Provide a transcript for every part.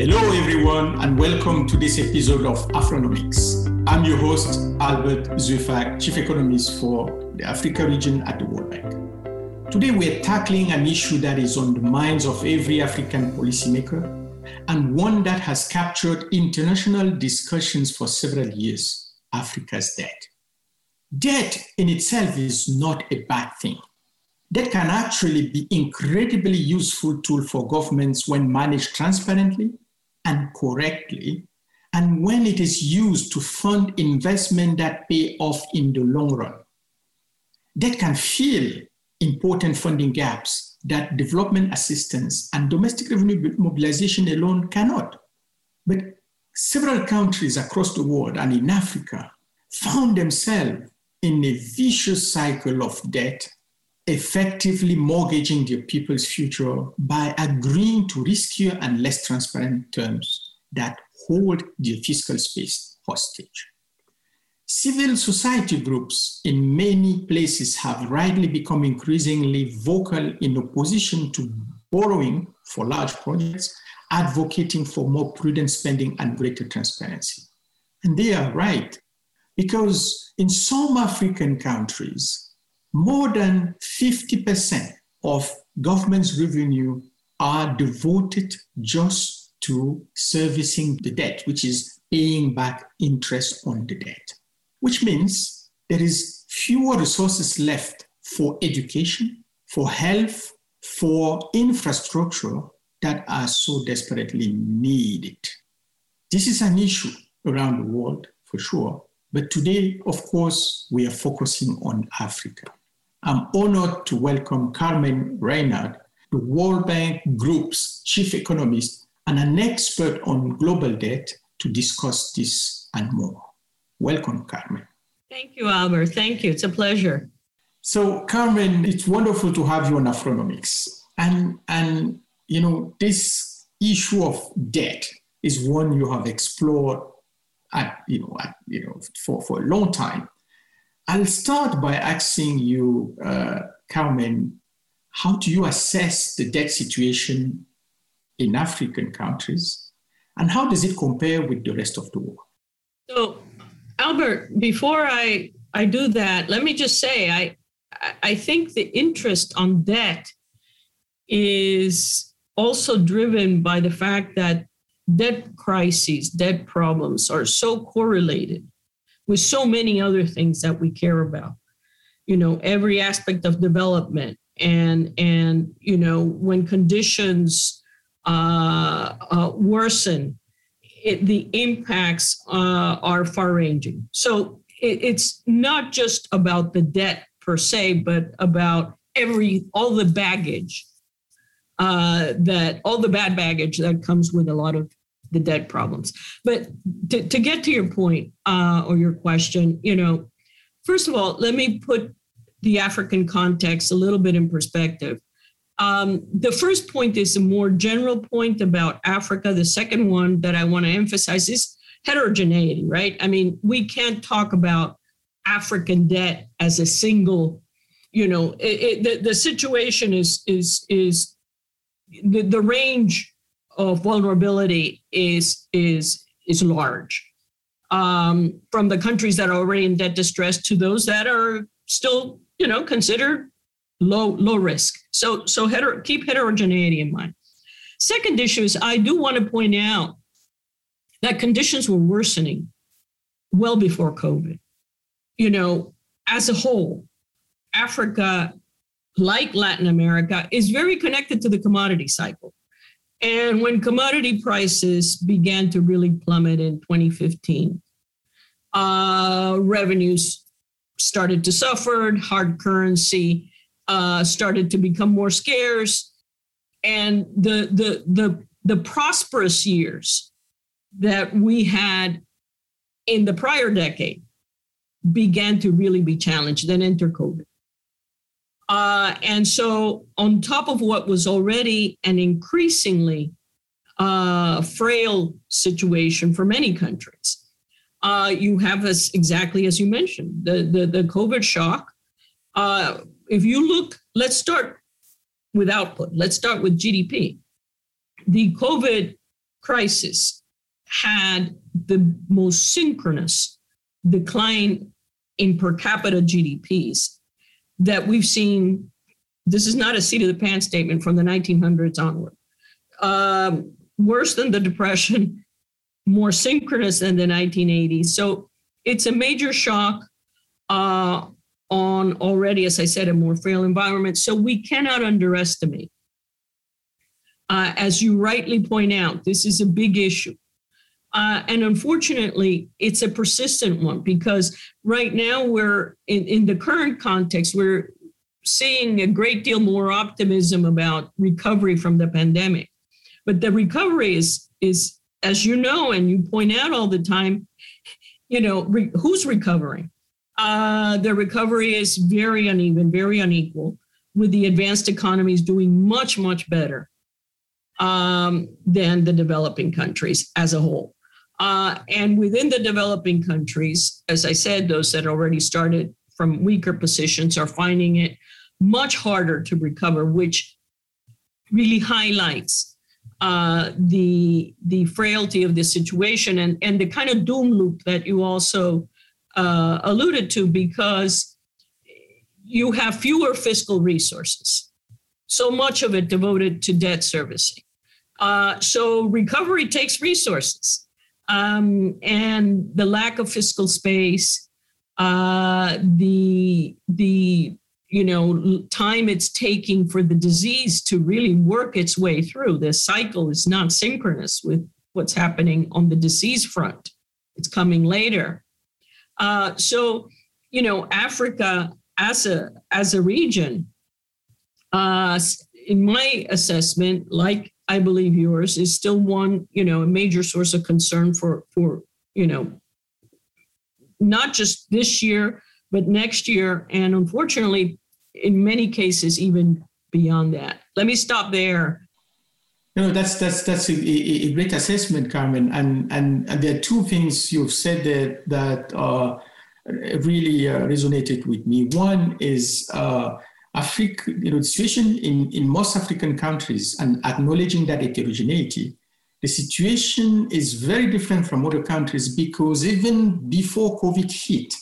Hello, everyone, and welcome to this episode of Afronomics. I'm your host, Albert Zeufack, Chief Economist for the Africa region at the World Bank. Today, we're tackling an issue that is on the minds of every African policymaker and one that has captured international discussions for several years Africa's debt. Debt in itself is not a bad thing. Debt can actually be an incredibly useful tool for governments when managed transparently and correctly, and when it is used to fund investment that pay off in the long run. Debt can fill important funding gaps that development assistance and domestic revenue mobilization alone cannot. But several countries across the world and in Africa found themselves in a vicious cycle of debt, effectively mortgaging their people's future by agreeing to riskier and less transparent terms that hold their fiscal space hostage. Civil society groups in many places have rightly become increasingly vocal in opposition to borrowing for large projects, advocating for more prudent spending and greater transparency. And they are right, because in some African countries, more than 50% of government's revenue are devoted just to servicing the debt, which is paying back interest on the debt which means there is fewer resources left for education, for health, for infrastructure that are so desperately needed. This is an issue around the world for sure, but today, of course, we are focusing on Africa. I'm honored to welcome Carmen Reinhart, the World Bank Group's chief economist and an expert on global debt, to discuss this and more. Welcome, Carmen. Thank you, Albert. Thank you. It's a pleasure. So, Carmen, it's wonderful to have you on Afronomics. And, and you know, this issue of debt is one you have explored at, you know, at, you know, for, for a long time. I'll start by asking you, uh, Carmen, how do you assess the debt situation in African countries? And how does it compare with the rest of the world? So, Albert, before I I do that, let me just say I I think the interest on debt is also driven by the fact that debt crises, debt problems are so correlated with so many other things that we care about. You know, every aspect of development and and you know when conditions uh, uh, worsen it, the impacts uh, are far ranging. So it, it's not just about the debt per se, but about every all the baggage uh, that all the bad baggage that comes with a lot of the debt problems. But to, to get to your point uh, or your question, you know, first of all, let me put the African context a little bit in perspective. Um, the first point is a more general point about Africa. The second one that I want to emphasize is heterogeneity, right? I mean, we can't talk about African debt as a single, you know, it, it, the, the situation is is is the, the range of vulnerability is is is large. Um, from the countries that are already in debt distress to those that are still, you know, considered low low risk. So so heter- keep heterogeneity in mind. Second issue is I do want to point out that conditions were worsening well before COVID. You know, as a whole, Africa, like Latin America, is very connected to the commodity cycle. And when commodity prices began to really plummet in 2015, uh, revenues started to suffer, hard currency uh, started to become more scarce, and the the the the prosperous years that we had in the prior decade began to really be challenged. Then enter COVID. Uh, and so, on top of what was already an increasingly uh, frail situation for many countries, uh, you have us exactly as you mentioned the the, the COVID shock. Uh, if you look, let's start with output. Let's start with GDP. The COVID crisis had the most synchronous decline in per capita GDPs that we've seen. This is not a seat of the pants statement from the 1900s onward. Um, worse than the Depression, more synchronous than the 1980s. So it's a major shock uh, on already, as I said, a more frail environment. So we cannot underestimate. Uh, as you rightly point out, this is a big issue. Uh, and unfortunately, it's a persistent one because right now we're in, in the current context, we're seeing a great deal more optimism about recovery from the pandemic. But the recovery is, is as you know, and you point out all the time, you know, re- who's recovering? Uh, the recovery is very uneven, very unequal, with the advanced economies doing much, much better um, than the developing countries as a whole. Uh, and within the developing countries, as I said, those that already started from weaker positions are finding it much harder to recover, which really highlights uh, the the frailty of the situation and and the kind of doom loop that you also uh, alluded to, because you have fewer fiscal resources, so much of it devoted to debt servicing. Uh, so recovery takes resources um, and the lack of fiscal space, uh, the the you know time it's taking for the disease to really work its way through. The cycle is not synchronous with what's happening on the disease front. It's coming later. Uh, so you know Africa as a as a region, uh, in my assessment, like I believe yours is still one, you know, a major source of concern for for you know, not just this year but next year, and unfortunately, in many cases, even beyond that. Let me stop there. No, that's that's that's a, a, great assessment, Carmen. And, and and there are two things you've said that that uh, really uh, resonated with me. One is uh, Africa, you know, the situation in, in most African countries and acknowledging that heterogeneity, the situation is very different from other countries because even before COVID hit,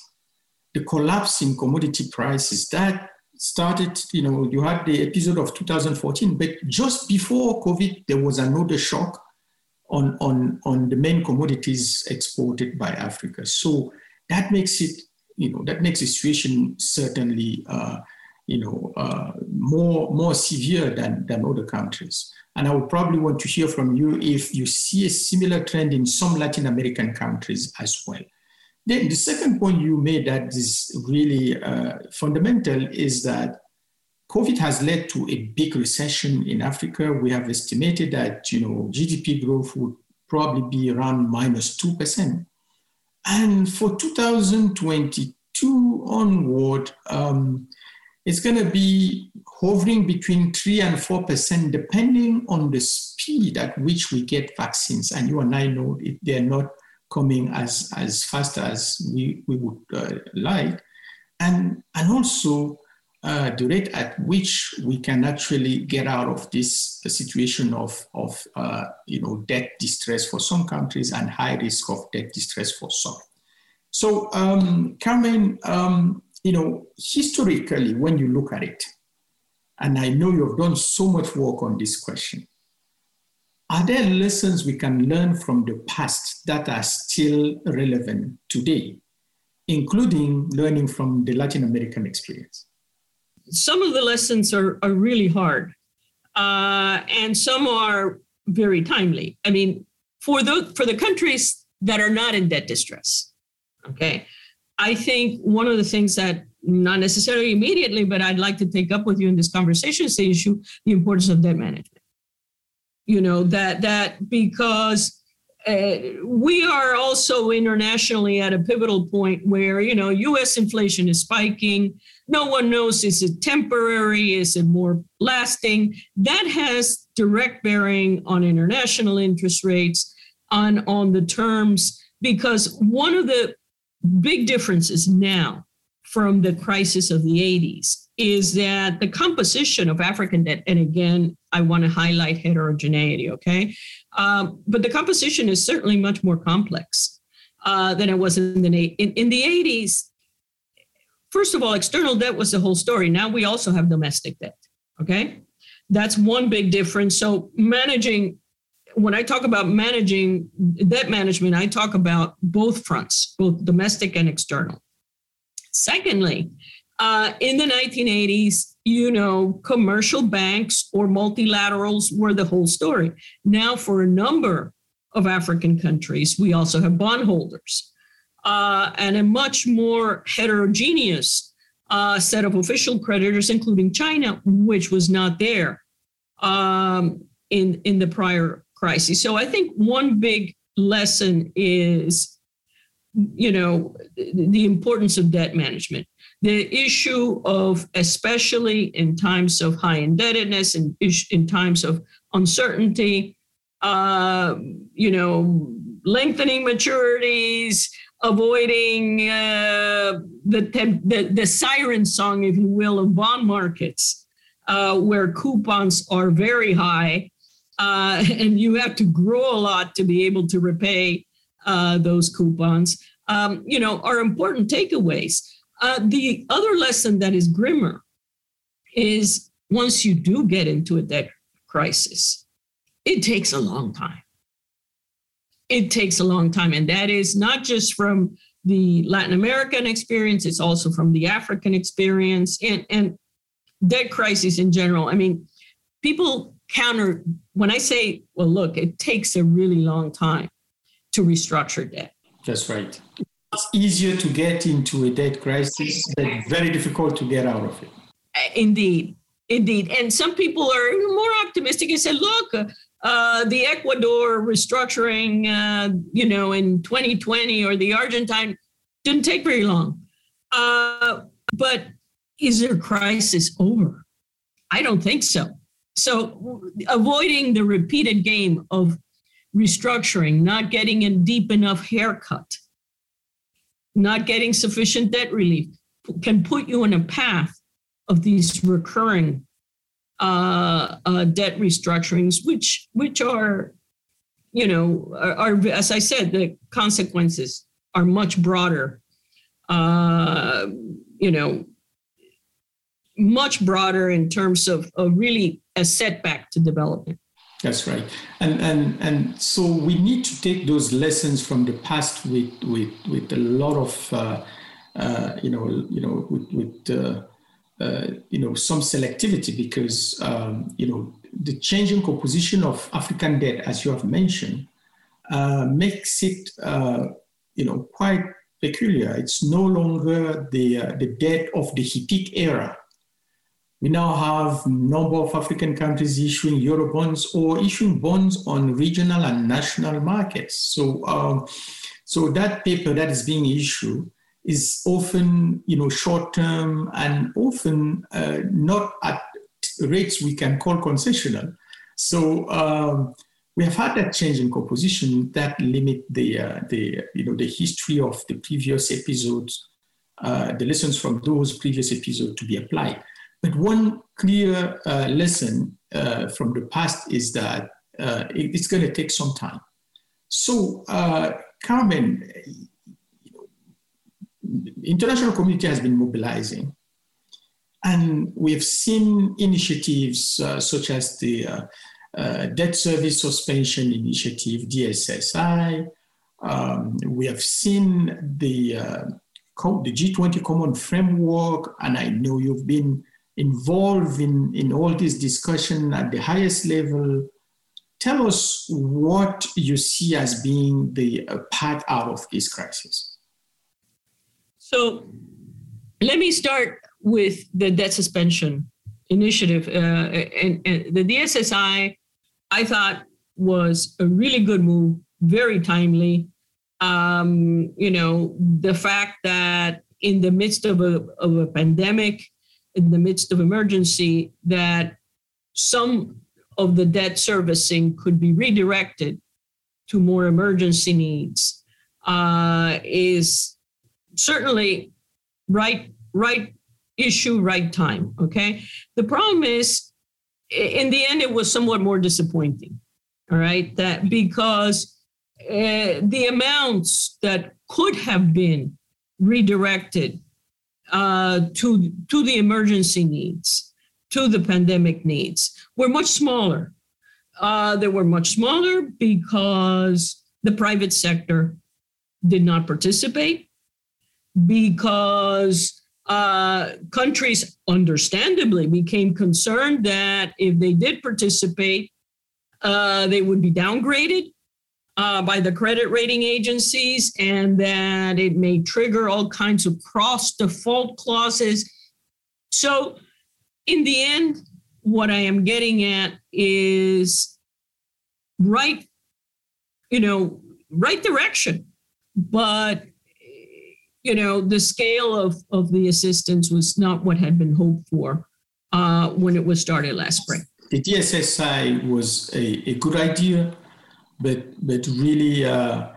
the collapse in commodity prices that started, you know, you had the episode of 2014, but just before COVID, there was another shock on, on, on the main commodities exported by Africa. So that makes it, you know, that makes the situation certainly uh, you know, uh, more, more severe than, than other countries. And I would probably want to hear from you if you see a similar trend in some Latin American countries as well. Then the second point you made that is really uh, fundamental is that COVID has led to a big recession in Africa. We have estimated that you know GDP growth would probably be around minus two percent, and for 2022 onward, um, it's going to be hovering between 3 and 4%, depending on the speed at which we get vaccines. And you and I know they're not coming as, as fast as we, we would uh, like. And, and also uh, the rate at which we can actually get out of this situation of, of uh, you know, debt distress for some countries and high risk of debt distress for some. So, um, Carmen, um, you know, historically, when you look at it, and I know you've done so much work on this question, are there lessons we can learn from the past that are still relevant today, including learning from the Latin American experience? Some of the lessons are, are really hard, uh, and some are very timely. I mean, for the, for the countries that are not in debt distress, okay, I think one of the things that not necessarily immediately, but I'd like to take up with you in this conversation is the issue, the importance of debt management. You know, that that because uh, we are also internationally at a pivotal point where, you know, US inflation is spiking. No one knows is it temporary? Is it more lasting? That has direct bearing on international interest rates, on, on the terms, because one of the big differences now from the crisis of the 80s is that the composition of African debt, and again, I want to highlight heterogeneity, okay? Um, but the composition is certainly much more complex uh, than it was in the in, in the 80s. First of all, external debt was the whole story. Now we also have domestic debt, okay? That's one big difference. So managing when I talk about managing debt management, I talk about both fronts, both domestic and external. Secondly, uh, in the 1980s, you know, commercial banks or multilaterals were the whole story. Now, for a number of African countries, we also have bondholders uh, and a much more heterogeneous uh, set of official creditors, including China, which was not there um, in, in the prior crisis. So I think one big lesson is, you know, the importance of debt management. The issue of, especially in times of high indebtedness and in, in times of uncertainty, uh, you know, lengthening maturities, avoiding uh, the, the, the siren song, if you will, of bond markets, uh, where coupons are very high uh, and you have to grow a lot to be able to repay uh, those coupons, um, you know, are important takeaways. Uh, the other lesson that is grimmer is once you do get into a debt crisis, it takes a long time. It takes a long time. And that is not just from the Latin American experience, it's also from the African experience and, and debt crisis in general. I mean, people counter when I say, well, look, it takes a really long time to restructure debt. That's right. It's easier to get into a debt crisis, but very difficult to get out of it. Indeed, indeed. And some people are more optimistic and say, look, uh, the Ecuador restructuring, uh, you know, in 2020 or the Argentine didn't take very long. Uh, but is their crisis over? I don't think so. So avoiding the repeated game of restructuring, not getting a deep enough haircut, not getting sufficient debt relief can put you in a path of these recurring uh, uh, debt restructurings, which which are, you know, are, are, as I said, the consequences are much broader. Uh, you know, much broader in terms of, of really a setback to development. That's right, and and and so we need to take those lessons from the past with with with a lot of uh, uh, you know you know with, with uh, uh you know some selectivity because um, you know the changing composition of African debt, as you have mentioned, uh, makes it uh, you know quite peculiar. It's no longer the the debt of the HIPC era we now have a number of African countries issuing Eurobonds or issuing bonds on regional and national markets. So, um, so that paper that is being issued is often, you know, short term and often uh, not at rates we can call concessional. So um, we have had that change in composition that limit the, uh, the, you know, the history of the previous episodes, uh, the lessons from those previous episodes to be applied. But one clear uh, lesson uh, from the past is that uh, it, it's going to take some time. So, uh, Carmen, you know, international community has been mobilizing, and we've seen initiatives uh, such as the uh, Debt Service Suspension Initiative (DSSI). Um, we have seen the the G20 Common Framework, and I know you've been involved in, in all this discussion at the highest level. Tell us what you see as being the uh, path out of this crisis. So let me start with the debt suspension initiative. Uh, and, and the DSSI, I thought, was a really good move, very timely. Um, you know, the fact that in the midst of a, of a pandemic, in the midst of emergency that some of the debt servicing could be redirected to more emergency needs uh, is certainly right right issue, right time. Okay. The problem is, in the end, it was somewhat more disappointing. All right. That because uh, the amounts that could have been redirected uh, to, to the emergency needs, to the pandemic needs, were much smaller. Uh, they were much smaller because the private sector did not participate, because uh, countries understandably became concerned that if they did participate, uh, they would be downgraded uh, by the credit rating agencies and that it may trigger all kinds of cross default clauses. So, in the end, what I am getting at is right, you know, right direction, but you know, the scale of, of the assistance was not what had been hoped for uh, when it was started last spring. The DSSI was a, a good idea, but, but really uh,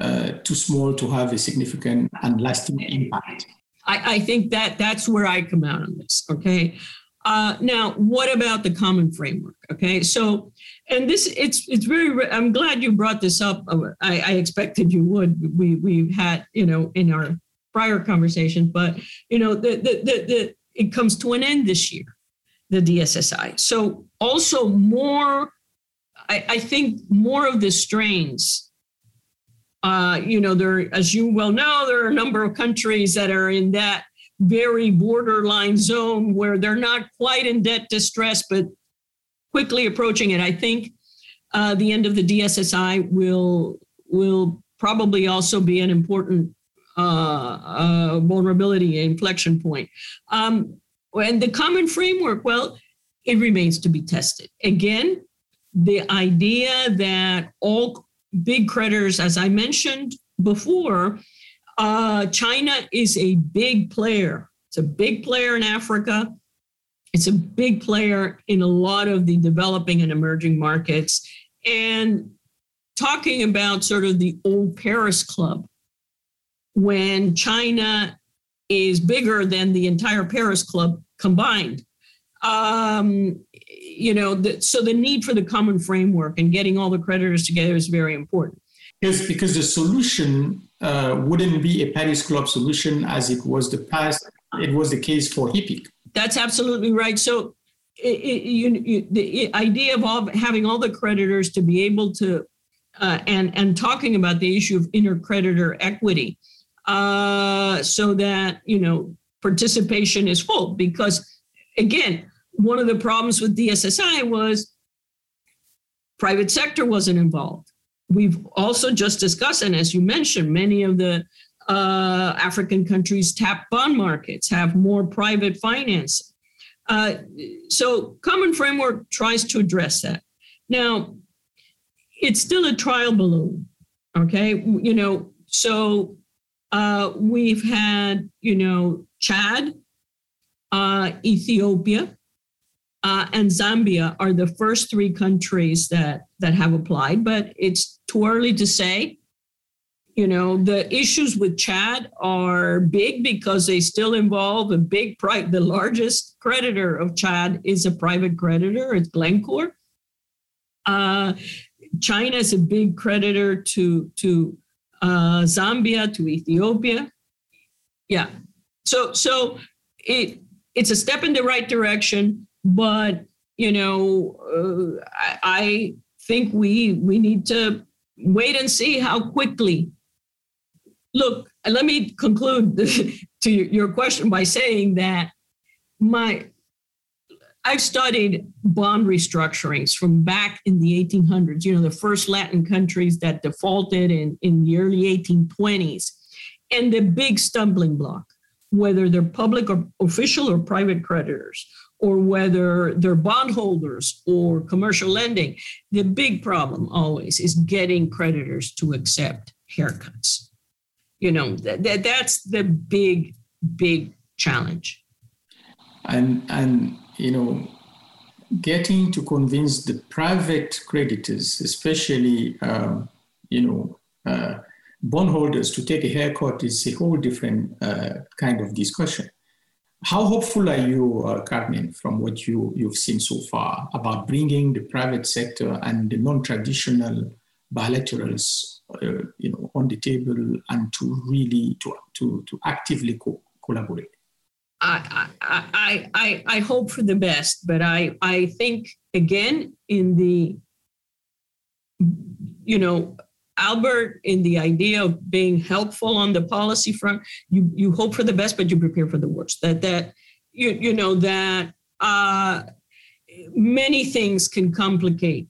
uh, too small to have a significant and lasting impact. I, I think that that's where I come out on this. Okay. Uh, now, what about the common framework? Okay, so and this it's it's very. I'm glad you brought this up. I, I expected you would. We we've had you know in our prior conversation, but you know, the, the, the, the, it comes to an end this year, the DSSI. So also more, I, I think more of the strains, uh, you know, there, as you well know, there are a number of countries that are in that very borderline zone where they're not quite in debt distress, but quickly approaching it. I think uh, the end of the DSSI will will probably also be an important uh, uh, vulnerability inflection point. Um, and the common framework, well, it remains to be tested. Again, the idea that all big creditors, as I mentioned before, uh, China is a big player. It's a big player in Africa. It's a big player in a lot of the developing and emerging markets. And talking about sort of the old Paris Club, when China is bigger than the entire Paris Club combined. Um, you know, the, so the need for the common framework and getting all the creditors together is very important. Because, because the solution uh, wouldn't be a Paris Club solution as it was the past. It was the case for HIPC. That's absolutely right. So it, it, you, you, the idea of all, having all the creditors to be able to uh, and and talking about the issue of intercreditor equity uh, so that you know participation is full. Because again, one of the problems with DSSI was private sector wasn't involved. We've also just discussed, and as you mentioned, many of the uh, African countries tap bond markets, have more private finance. Uh, so, Common Framework tries to address that. Now, it's still a trial balloon, okay? You know, so uh, we've had, you know, Chad, uh, Ethiopia, uh, and Zambia are the first three countries that that have applied, but it's too early to say. You know, the issues with Chad are big because they still involve a big pri- the largest creditor of Chad is a private creditor, it's Glencore. Uh, China is a big creditor to to uh, Zambia to Ethiopia. Yeah. So so it it's a step in the right direction, but you know uh, I, I think we we need to wait and see how quickly. Look, let me conclude to your question by saying that my I've studied bond restructurings from back in the 1800s, you know, the first Latin countries that defaulted in, in the early 1820s. And the big stumbling block, whether they're public or official or private creditors, or whether they're bondholders or commercial lending, the big problem always is getting creditors to accept haircuts. You know, that, that that's the big, big challenge. And and you know, getting to convince the private creditors, especially, um, you know, uh, bondholders to take a haircut is a whole different uh, kind of discussion. How hopeful are you, uh, Carmen, from what you, you've seen so far about bringing the private sector and the non-traditional bilaterals, uh, you know, on the table and to really to to, to actively co- collaborate? I, I, I, I hope for the best, but I, I think again in the, you know, Albert, in the idea of being helpful on the policy front, you you hope for the best, but you prepare for the worst. That that you you know that uh, many things can complicate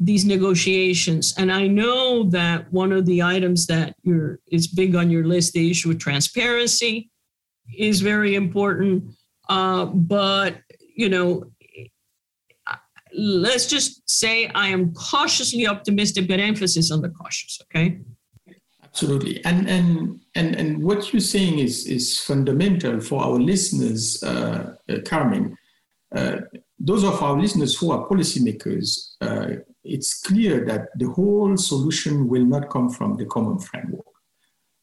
these negotiations. And I know that one of the items that you're is big on your list, the issue of transparency, is very important. Uh, but you know, let's just say I am cautiously optimistic, but emphasis on the cautious. Okay. Absolutely, and and and and what you're saying is is fundamental for our listeners, uh, uh, Carmen. Uh, those of our listeners who are policymakers, uh, it's clear that the whole solution will not come from the common framework.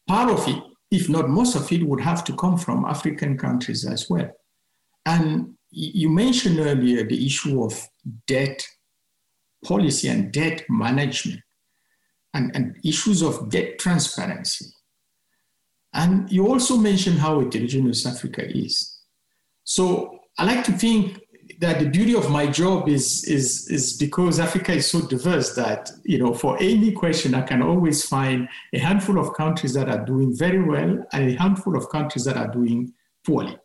Part of it, if not most of it, would have to come from African countries as well. And you mentioned earlier the issue of debt policy and debt management and, and issues of debt transparency. And you also mentioned how heterogeneous Africa is. So I like to think that the beauty of my job is, is, is because Africa is so diverse that, you know, for any question, I can always find a handful of countries that are doing very well and a handful of countries that are doing poorly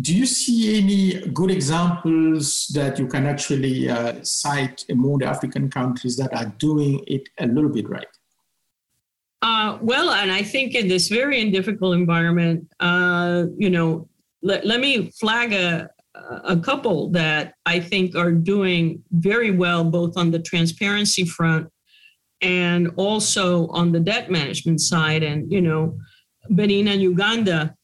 do you see any good examples that you can actually uh, cite among the African countries that are doing it a little bit right? Uh, well, and I think in this very difficult environment, uh, you know, let, let me flag a, a couple that I think are doing very well, both on the transparency front and also on the debt management side. And, you know, Benin and Uganda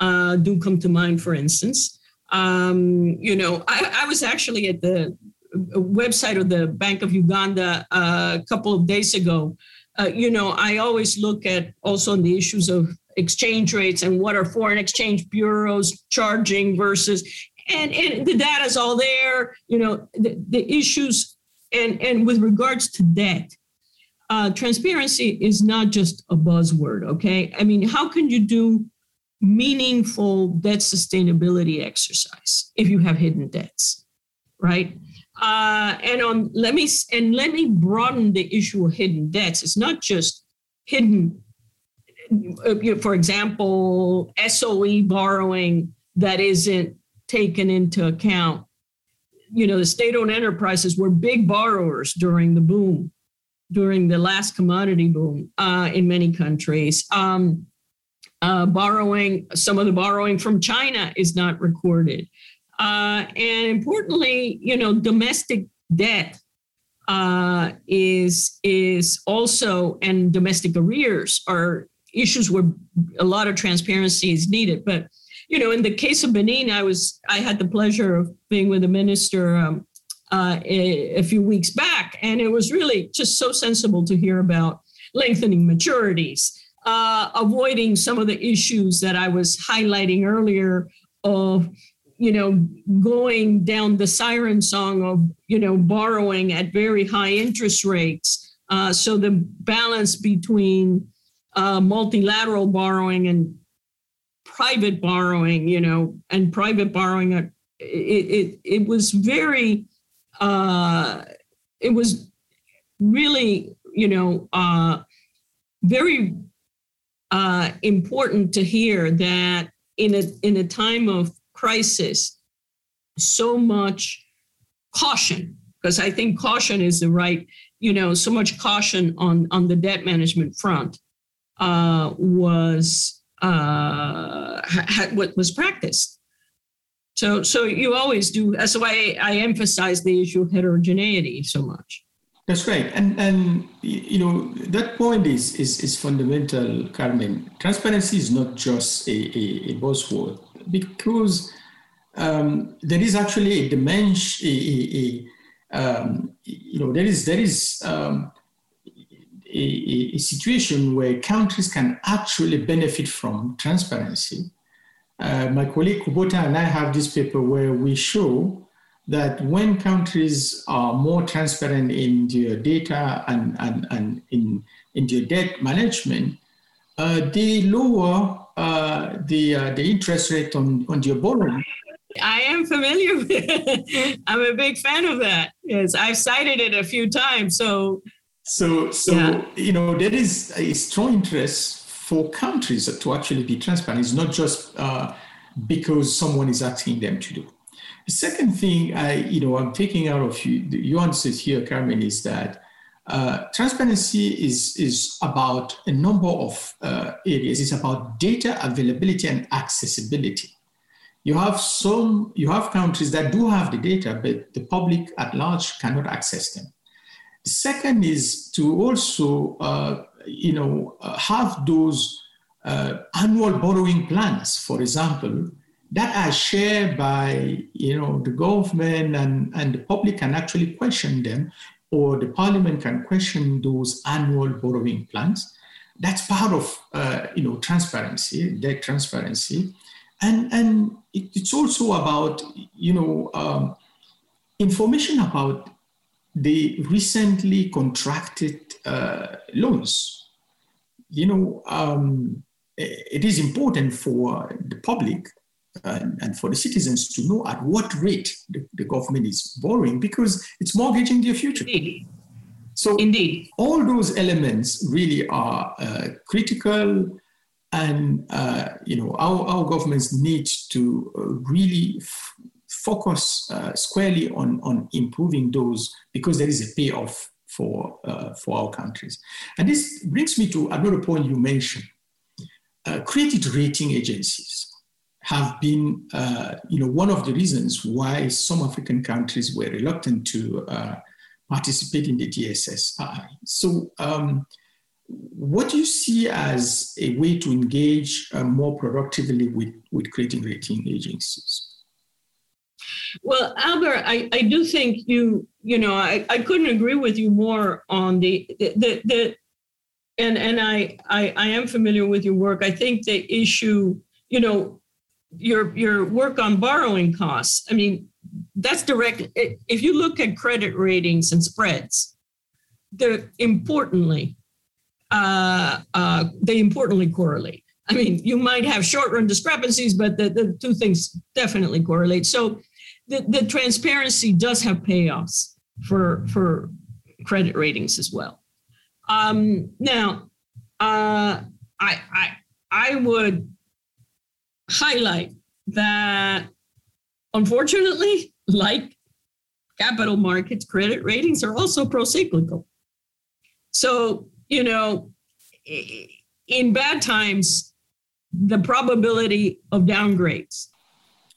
uh, do come to mind, for instance. Um, you know, I, I, was actually at the website of the Bank of Uganda uh, a couple of days ago. Uh, you know, I always look at also on the issues of exchange rates and what are foreign exchange bureaus charging versus, and, and the data is all there. You know, the, the issues, and, and with regards to debt, uh, transparency is not just a buzzword, okay? I mean, how can you do meaningful debt sustainability exercise if you have hidden debts, right? Uh, and on let me and let me broaden the issue of hidden debts. It's not just hidden, uh, for example, SOE borrowing that isn't taken into account. You know, the state-owned enterprises were big borrowers during the boom, during the last commodity boom uh, in many countries. Um, uh, borrowing, some of the borrowing from China is not recorded. Uh, and importantly, you know, domestic debt uh, is is also and domestic arrears are issues where a lot of transparency is needed. But you know, in the case of Benin, I was I had the pleasure of being with the minister um, uh, a, a, few weeks back, and it was really just so sensible to hear about lengthening maturities uh, avoiding some of the issues that I was highlighting earlier of, you know, going down the siren song of, you know, borrowing at very high interest rates. Uh, so the balance between uh, multilateral borrowing and private borrowing, you know, and private borrowing, uh, it, it, it was very, uh, it was really, you know, very uh, important to hear that in a in a time of crisis, so much caution, because I think caution is the right, you know, so much caution on on the debt management front uh, was uh, ha, what was practiced. So so you always do. That's why I emphasize the issue of heterogeneity so much. That's right, and and you know that point is is, is fundamental, Carmen. Transparency is not just a, a, a buzzword because um, there is actually a dimension, a, a, um, you know, there is there is um, a, situation where countries can actually benefit from transparency, uh, my colleague Kubota and I have this paper where we show that when countries are more transparent in their data and, and, and in, in their debt management, uh, they lower uh, the, uh, the interest rate on, on their borrowing. I am familiar with it. I'm a big fan of that. Yes, I've cited it a few times. So, so, so yeah. you know, there is a strong interest for countries to actually be transparent. It's not just uh, because someone is asking them to do. The second thing I, you know, I'm taking out of you, your answers here, Carmen, is that uh, transparency is, is about a number of uh, areas. It's about data availability and accessibility. You have some, you have countries that do have the data, but the public at large cannot access them. The second is to also, uh, you know, uh, have those uh, annual borrowing plans, for example, that are shared by you know the government and, and the public can actually question them or the parliament can question those annual borrowing plans. That's part of uh, you know transparency debt transparency. And and it, it's also about you know um, information about the recently contracted uh, loans. You know um, it is important for the public and, and, for the citizens to know at what rate the, the, government is borrowing because it's mortgaging their future. Indeed. So, Indeed. all those elements really are uh, critical, and uh, you know our, our governments need to uh, really f- focus uh, squarely on on improving those because there is a payoff for uh, for our countries. And this brings me to another point you mentioned uh, credit rating agencies have been, uh, you know, one of the reasons why some African countries were reluctant to uh, participate in the DSSI. So, um, what do you see as a way to engage uh, more productively with, with credit rating agencies? Well, Albert, I, I do think you, you know, I, I couldn't agree with you more on the, the, the, the and and I, I I am familiar with your work. I think the issue, you know, your your work on borrowing costs. I mean, that's direct. If you look at credit ratings and spreads, they're importantly uh, uh, they importantly correlate. I mean, you might have short run discrepancies, but the, the two things definitely correlate. So the, the transparency does have payoffs for for credit ratings as well. Um, now, uh, I, I, I would highlight that unfortunately, like capital markets, credit ratings are also pro-cyclical. So, you know, in bad times, the probability of downgrades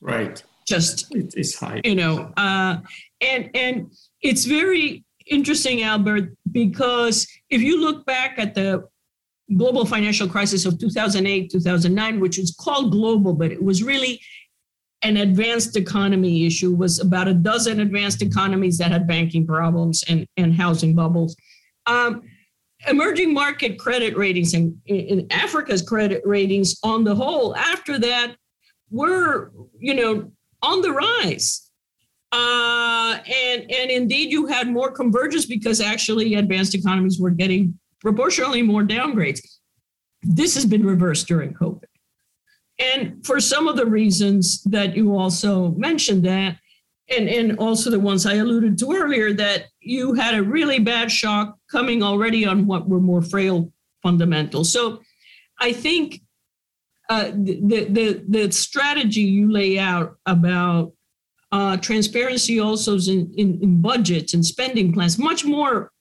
right just it's high you know uh, and and it's very interesting albert because if you look back at the global financial crisis of 2008, 2009, which was called global, but it was really an advanced economy issue, was about a dozen advanced economies that had banking problems and, and housing bubbles. Um, emerging market credit ratings and in Africa's credit ratings on the whole, after that, were, you know, on the rise. Uh, and and indeed, you had more convergence because actually advanced economies were getting proportionally more downgrades. This has been reversed during COVID, and for some of the reasons that you also mentioned that, and and also the ones I alluded to earlier that you had a really bad shock coming already on what were more frail fundamentals. So, I think uh, the, the the strategy you lay out about uh, transparency also in, in, in budgets and spending plans, much more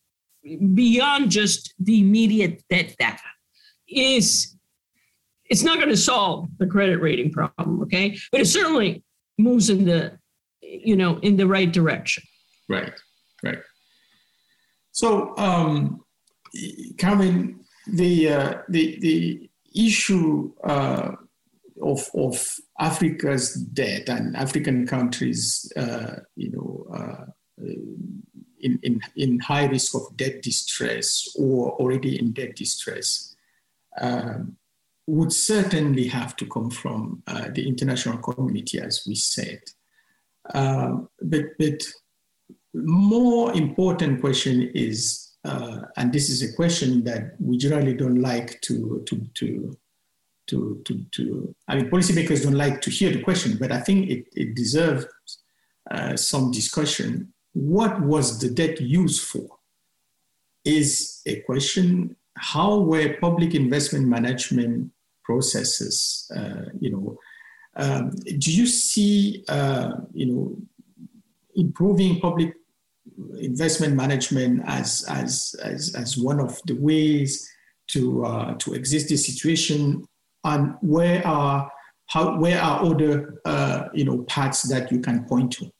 beyond just the immediate debt data. Is it's not going to solve the credit rating problem, okay? But it certainly moves in the you know in the right direction. Right, right. So, um, Carmen, the uh, the the issue uh, of, of Africa's debt and African countries, uh, you know, uh, in, in, in high risk of debt distress or already in debt distress, um, would certainly have to come from uh, the international community, as we said. Uh, but, but more important question is, uh, and this is a question that we generally don't like to, to, to, to, to, to, I mean, policymakers don't like to hear the question, but I think it, it deserves uh, some discussion. What was the debt used for? Is a question. How were public investment management processes, uh, you know, um, do you see, uh, you know, improving public investment management as, as, as, as one of the ways to, uh, to exist this situation? And where are, how, where are other, uh, you know, paths that you can point to?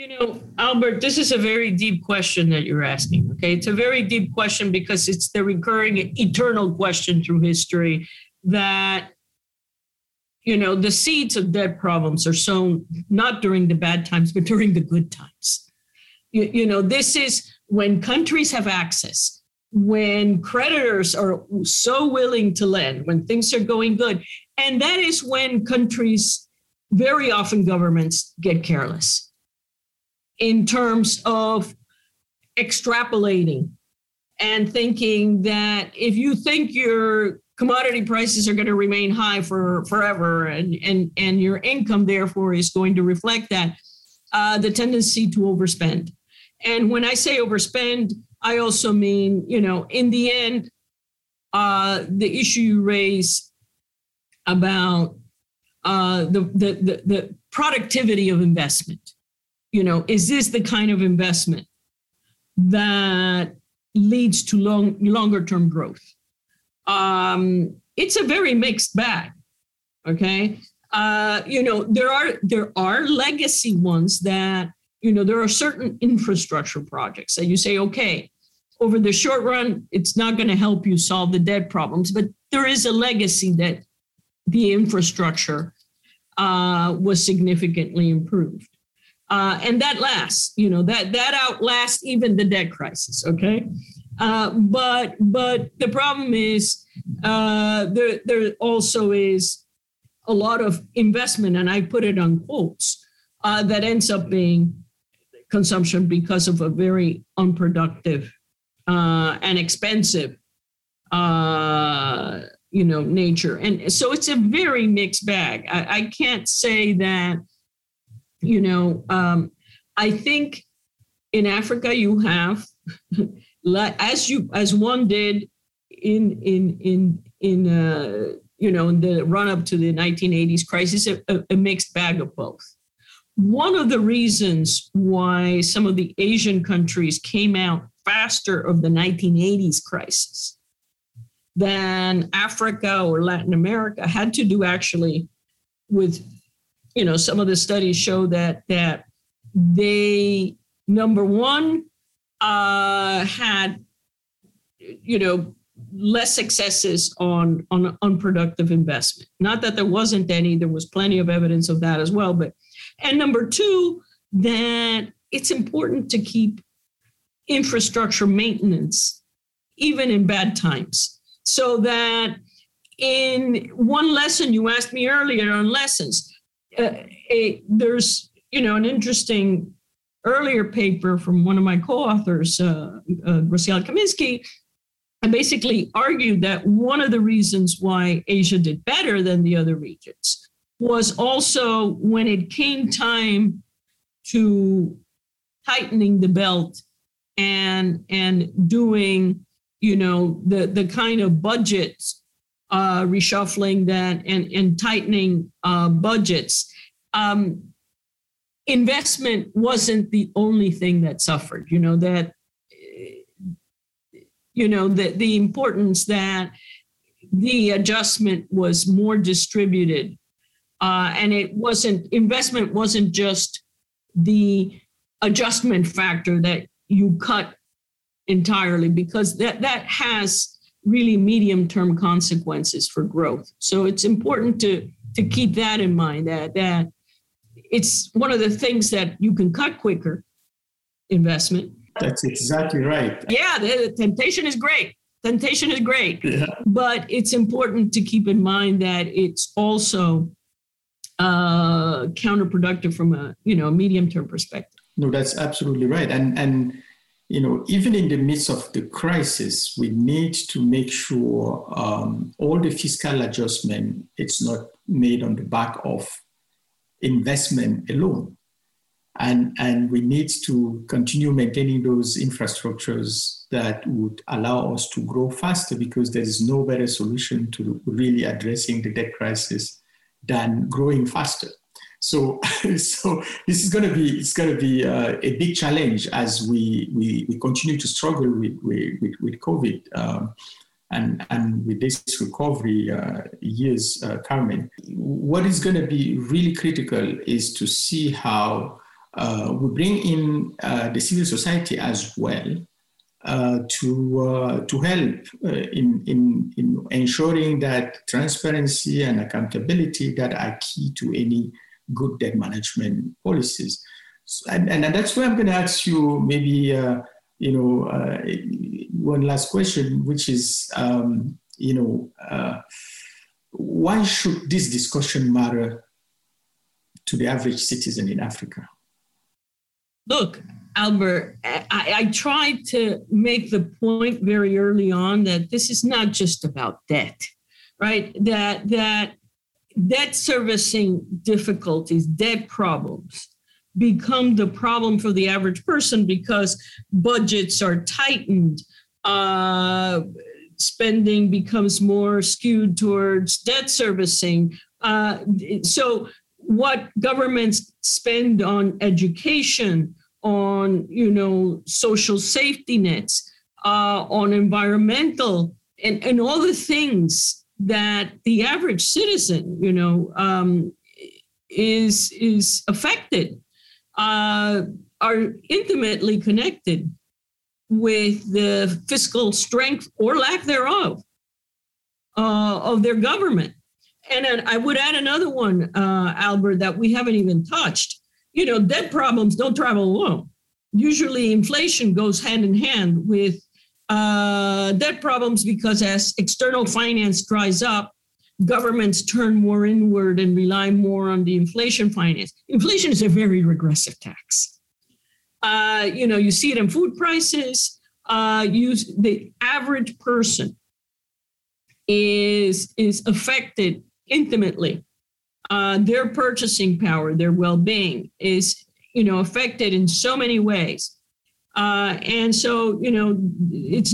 You know, Albert, this is a very deep question that you're asking. Okay. It's a very deep question because it's the recurring eternal question through history that you know, the seeds of debt problems are sown not during the bad times, but during the good times. You, you know, this is when countries have access, when creditors are so willing to lend, when things are going good. And that is when countries, very often governments, get careless in terms of extrapolating and thinking that if you think you're commodity prices are going to remain high for forever and and and your income therefore is going to reflect that uh, the tendency to overspend. And when i say overspend i also mean you know in the end uh, the issue you raise about uh, the, the, the the productivity of investment you know is this the kind of investment that leads to long longer term growth um, it's a very mixed bag. Okay, uh, you know there are there are legacy ones that you know there are certain infrastructure projects that you say okay over the short run it's not going to help you solve the debt problems but there is a legacy that the infrastructure uh, was significantly improved uh, and that lasts you know that that outlasts even the debt crisis okay uh, but but the problem is uh, there there also is a lot of investment, and I put it on quotes uh, that ends up being consumption because of a very unproductive uh, and expensive uh, you know nature, and so it's a very mixed bag. I, I can't say that you know. Um, I think in Africa you have as you as one did in in in in uh, you know in the run up to the 1980s crisis a, a mixed bag of both one of the reasons why some of the asian countries came out faster of the 1980s crisis than africa or latin america had to do actually with you know some of the studies show that that they number one uh, had, you know, less successes on on unproductive investment. Not that there wasn't any; there was plenty of evidence of that as well. But and number two, that it's important to keep infrastructure maintenance even in bad times, so that in one lesson you asked me earlier on lessons, uh, a, there's you know an interesting earlier paper from one of my co-authors, uh, uh, Kaminsky, I basically argued that one of the reasons why Asia did better than the other regions was also when it came time to tightening the belt and and doing you know the the kind of budget uh, reshuffling that and and tightening uh, budgets. Um, investment wasn't the only thing that suffered you know that you know the, the importance that the adjustment was more distributed. Uh, and it wasn't investment wasn't just the adjustment factor that you cut entirely because that that has really medium term consequences for growth so it's important to to keep that in mind that that it's one of the things that you can cut quicker investment. That's exactly right. Yeah, the, the temptation is great. Temptation is great, yeah. but it's important to keep in mind that it's also uh, counterproductive from a you know medium term perspective. No, that's absolutely right, and and you know even in the midst of the crisis, we need to make sure um, all the fiscal adjustment it's not made on the back of investment alone and, and we need to continue maintaining those infrastructures that would allow us to grow faster because there is no better solution to really addressing the debt crisis than growing faster. So, so this is going to be it's going to be uh, a big challenge as we, we, we continue to struggle with with, with COVID um, and and with this recovery uh, years, uh, Carmen. What is going to be really critical is to see how uh, we bring in uh, the civil society as well uh, to uh, to help in, in in ensuring that transparency and accountability that are key to any good debt management policies. So, and, and that's where I'm going to ask you maybe uh, you know one last question, which is um, you know why should this discussion matter to the average citizen in Africa? look, Albert, I, I, tried to make the point very early on that this is not just about debt, right? That that debt servicing difficulties, debt problems become the problem for the average person because budgets are tightened, uh, spending becomes more skewed towards debt servicing. Uh, so what governments spend on education, on you know social safety nets, uh, on environmental, and and all the things that the average citizen you know um, is is affected uh, are intimately connected with the fiscal strength or lack thereof uh, of their government. And then I would add another one, uh, Albert, that we haven't even touched. You know, debt problems don't travel alone. Usually, inflation goes hand in hand with uh, debt problems because as external finance dries up, governments turn more inward and rely more on the inflation finance. Inflation is a very regressive tax. Uh, you know, you see it in food prices. Uh, use the average person is is affected intimately. Uh, their purchasing power, their well-being is, you know, affected in so many ways. Uh, and so, you know, it's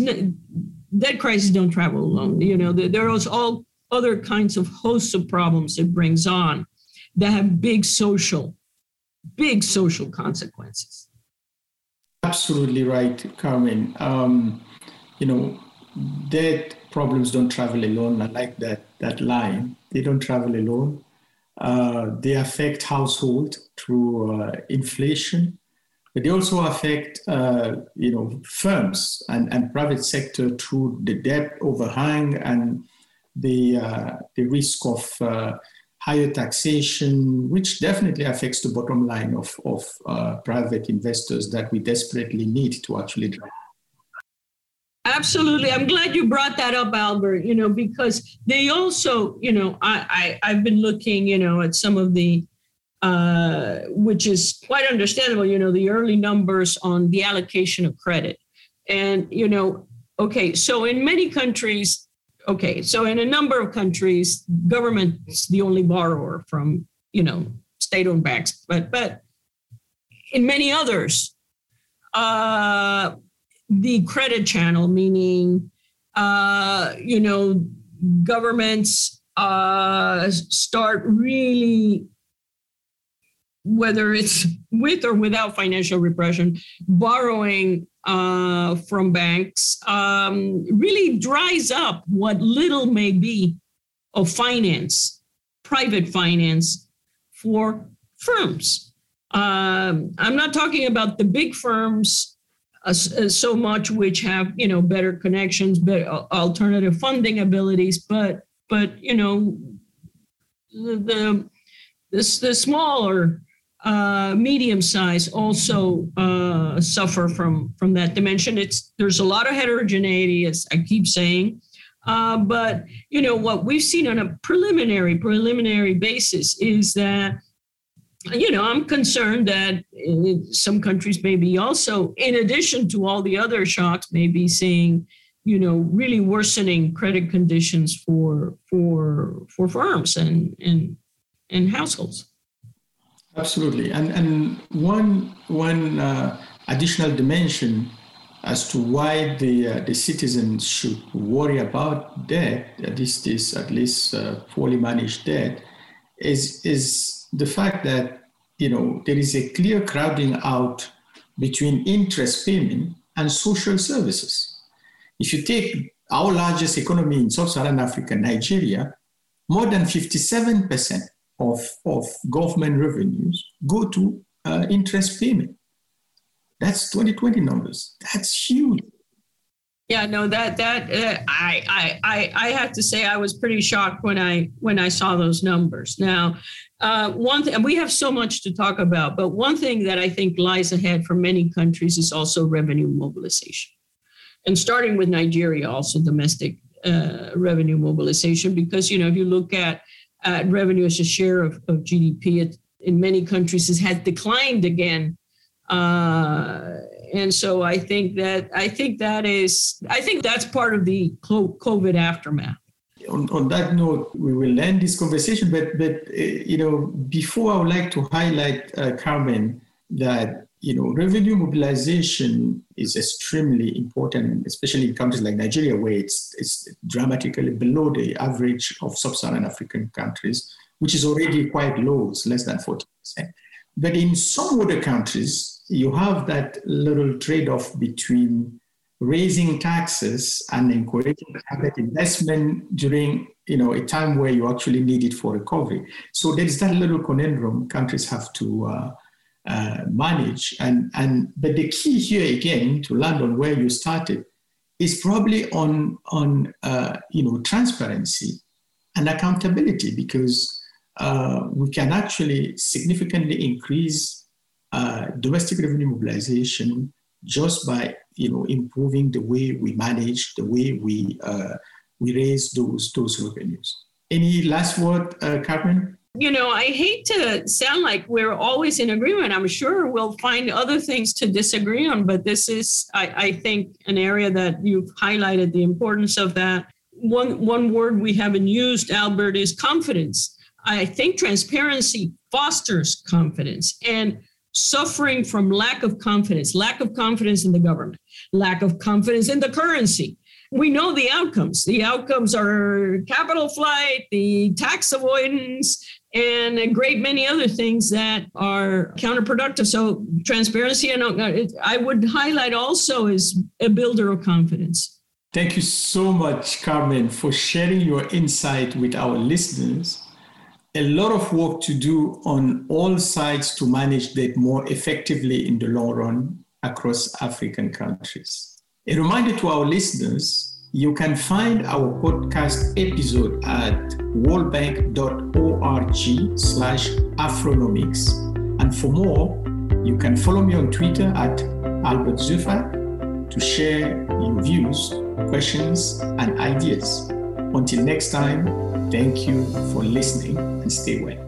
debt crises don't travel alone. You know, there are all other kinds of hosts of problems it brings on that have big social, big social consequences. Absolutely right, Carmen. Um, you know, debt problems don't travel alone. I like that that line. They don't travel alone. Uh, they affect household through uh, inflation, but they also affect uh, you know firms and, and private sector through the debt overhang and the uh, the risk of uh, higher taxation, which definitely affects the bottom line of of uh, private investors that we desperately need to actually drive Absolutely. I'm glad you brought that up, Albert, you know, because they also, you know, I, I, I've been looking, you know, at some of the, uh, which is quite understandable, you know, the early numbers on the allocation of credit. And, you know, okay, so in many countries, okay, so in a number of countries, government is the only borrower from, you know, state-owned banks, but but in many others, uh, the credit channel, meaning, uh, you know, governments uh, start really, whether it's with or without financial repression, borrowing uh, from banks um, really dries up what little may be of finance, private finance for firms. Um, I'm not talking about the big firms uh, uh, so much which have you know better connections better alternative funding abilities but but you know the the, the, the smaller uh, medium size also uh, uh, suffer from from that dimension. It's there's a lot of heterogeneity, as I keep saying. Uh, but you know what we've seen on a preliminary preliminary basis is that you know I'm concerned that some countries may be also, in addition to all the other shocks, may be seeing you know really worsening credit conditions for for for firms and and and households. Absolutely, and and one one uh, additional dimension as to why the uh, the citizens should worry about debt, at least at least uh, poorly managed debt, is is the fact that you know there is a clear crowding out between interest payment and social services. If you take our largest economy in sub-Saharan Africa, Nigeria, more than 57 percent of, of government revenues go to uh, interest payment. That's 2020 numbers. That's huge. Yeah, no, that that uh, I, I I have to say I was pretty shocked when I when I saw those numbers. Now, uh, one thing we have so much to talk about, but one thing that I think lies ahead for many countries is also revenue mobilization, and starting with Nigeria, also domestic uh, revenue mobilization, because you know if you look at uh, revenue as a share of, of GDP it, in many countries has had declined again. Uh, and so I think that I think that is I think that's part of the COVID aftermath. On, on that note, we will end this conversation. But but uh, you know, before I would like to highlight uh, Carmen that you know, revenue mobilization is extremely important, especially in countries like Nigeria, where it's, it's dramatically below the average of sub-Saharan African countries, which is already quite low, it's less than 40%. But in some other countries, you have that little trade-off between raising taxes and encouraging private investment during you know a time where you actually need it for recovery. So there's that little conundrum countries have to uh, uh, manage. And, and but the key here again to land on where you started is probably on on uh, you know transparency and accountability because uh, we can actually significantly increase uh, domestic revenue mobilization just by you know improving the way we manage the way we uh, we raise those those revenues. Any last word, uh, Carmen? You know, I hate to sound like we're always in agreement. I'm sure we'll find other things to disagree on, but this is, I, I think, an area that you've highlighted the importance of that. One, one word we haven't used, Albert, is confidence. I think transparency fosters confidence and suffering from lack of confidence, lack of confidence in the government, lack of confidence in the currency, we know the outcomes. The outcomes are capital flight, the tax avoidance, and a great many other things that are counterproductive. So transparency, I would highlight also is a builder of confidence. Thank you so much, Carmen, for sharing your insight with our listeners. A lot of work to do on all sides to manage that more effectively in the long run across African countries. A reminder to our listeners you can find our podcast episode at worldbank.org slash afronomics. And for more, you can follow me on Twitter at Albert Zeufack to share your views, questions, and ideas. Until next time, thank you for listening and stay well.